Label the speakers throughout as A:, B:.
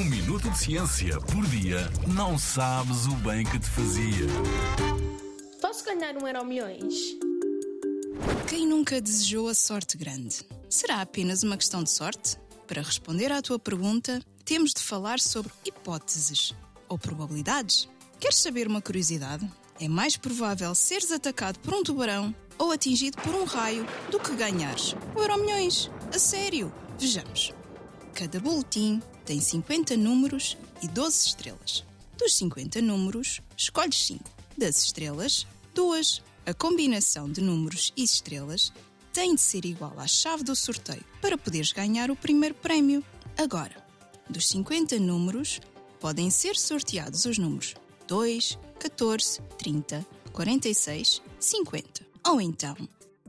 A: Um minuto de ciência por dia não sabes o bem que te fazia.
B: Posso ganhar um euro milhões?
C: Quem nunca desejou a sorte grande? Será apenas uma questão de sorte? Para responder à tua pergunta, temos de falar sobre hipóteses ou probabilidades. Queres saber uma curiosidade? É mais provável seres atacado por um tubarão ou atingido por um raio do que ganhares o euro milhões. A sério! Vejamos. Cada boletim tem 50 números e 12 estrelas. Dos 50 números, escolhes 5. Das estrelas, 2. A combinação de números e estrelas tem de ser igual à chave do sorteio para poderes ganhar o primeiro prémio. Agora, dos 50 números, podem ser sorteados os números 2, 14, 30, 46, 50. Ou então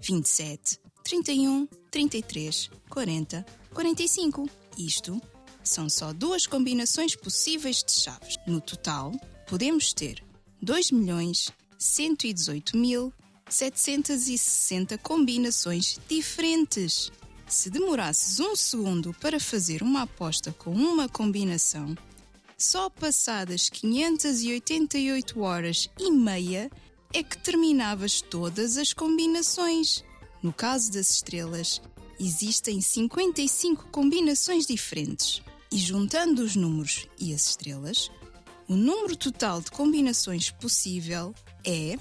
C: 27, 31, 33, 40, 45. Isto são só duas combinações possíveis de chaves. No total, podemos ter 2 milhões 118 mil 760 combinações diferentes. Se demorasses um segundo para fazer uma aposta com uma combinação, só passadas 588 horas e meia é que terminavas todas as combinações. No caso das estrelas, existem 55 combinações diferentes. E juntando os números e as estrelas, o número total de combinações possível é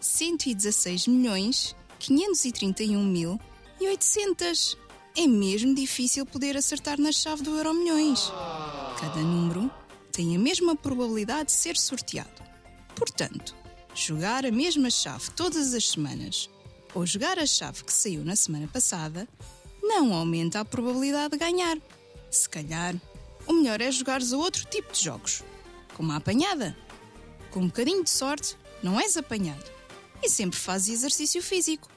C: 116 milhões 531 mil e 800. É mesmo difícil poder acertar na chave do Euro Milhões. Cada número tem a mesma probabilidade de ser sorteado. Portanto, jogar a mesma chave todas as semanas ou jogar a chave que saiu na semana passada não aumenta a probabilidade de ganhar. Se calhar, o melhor é jogares a outro tipo de jogos, como a apanhada. Com um bocadinho de sorte, não és apanhado e sempre fazes exercício físico.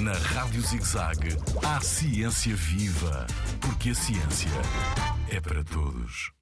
A: Na Rádio ZigZag, há ciência viva, porque a ciência é para todos.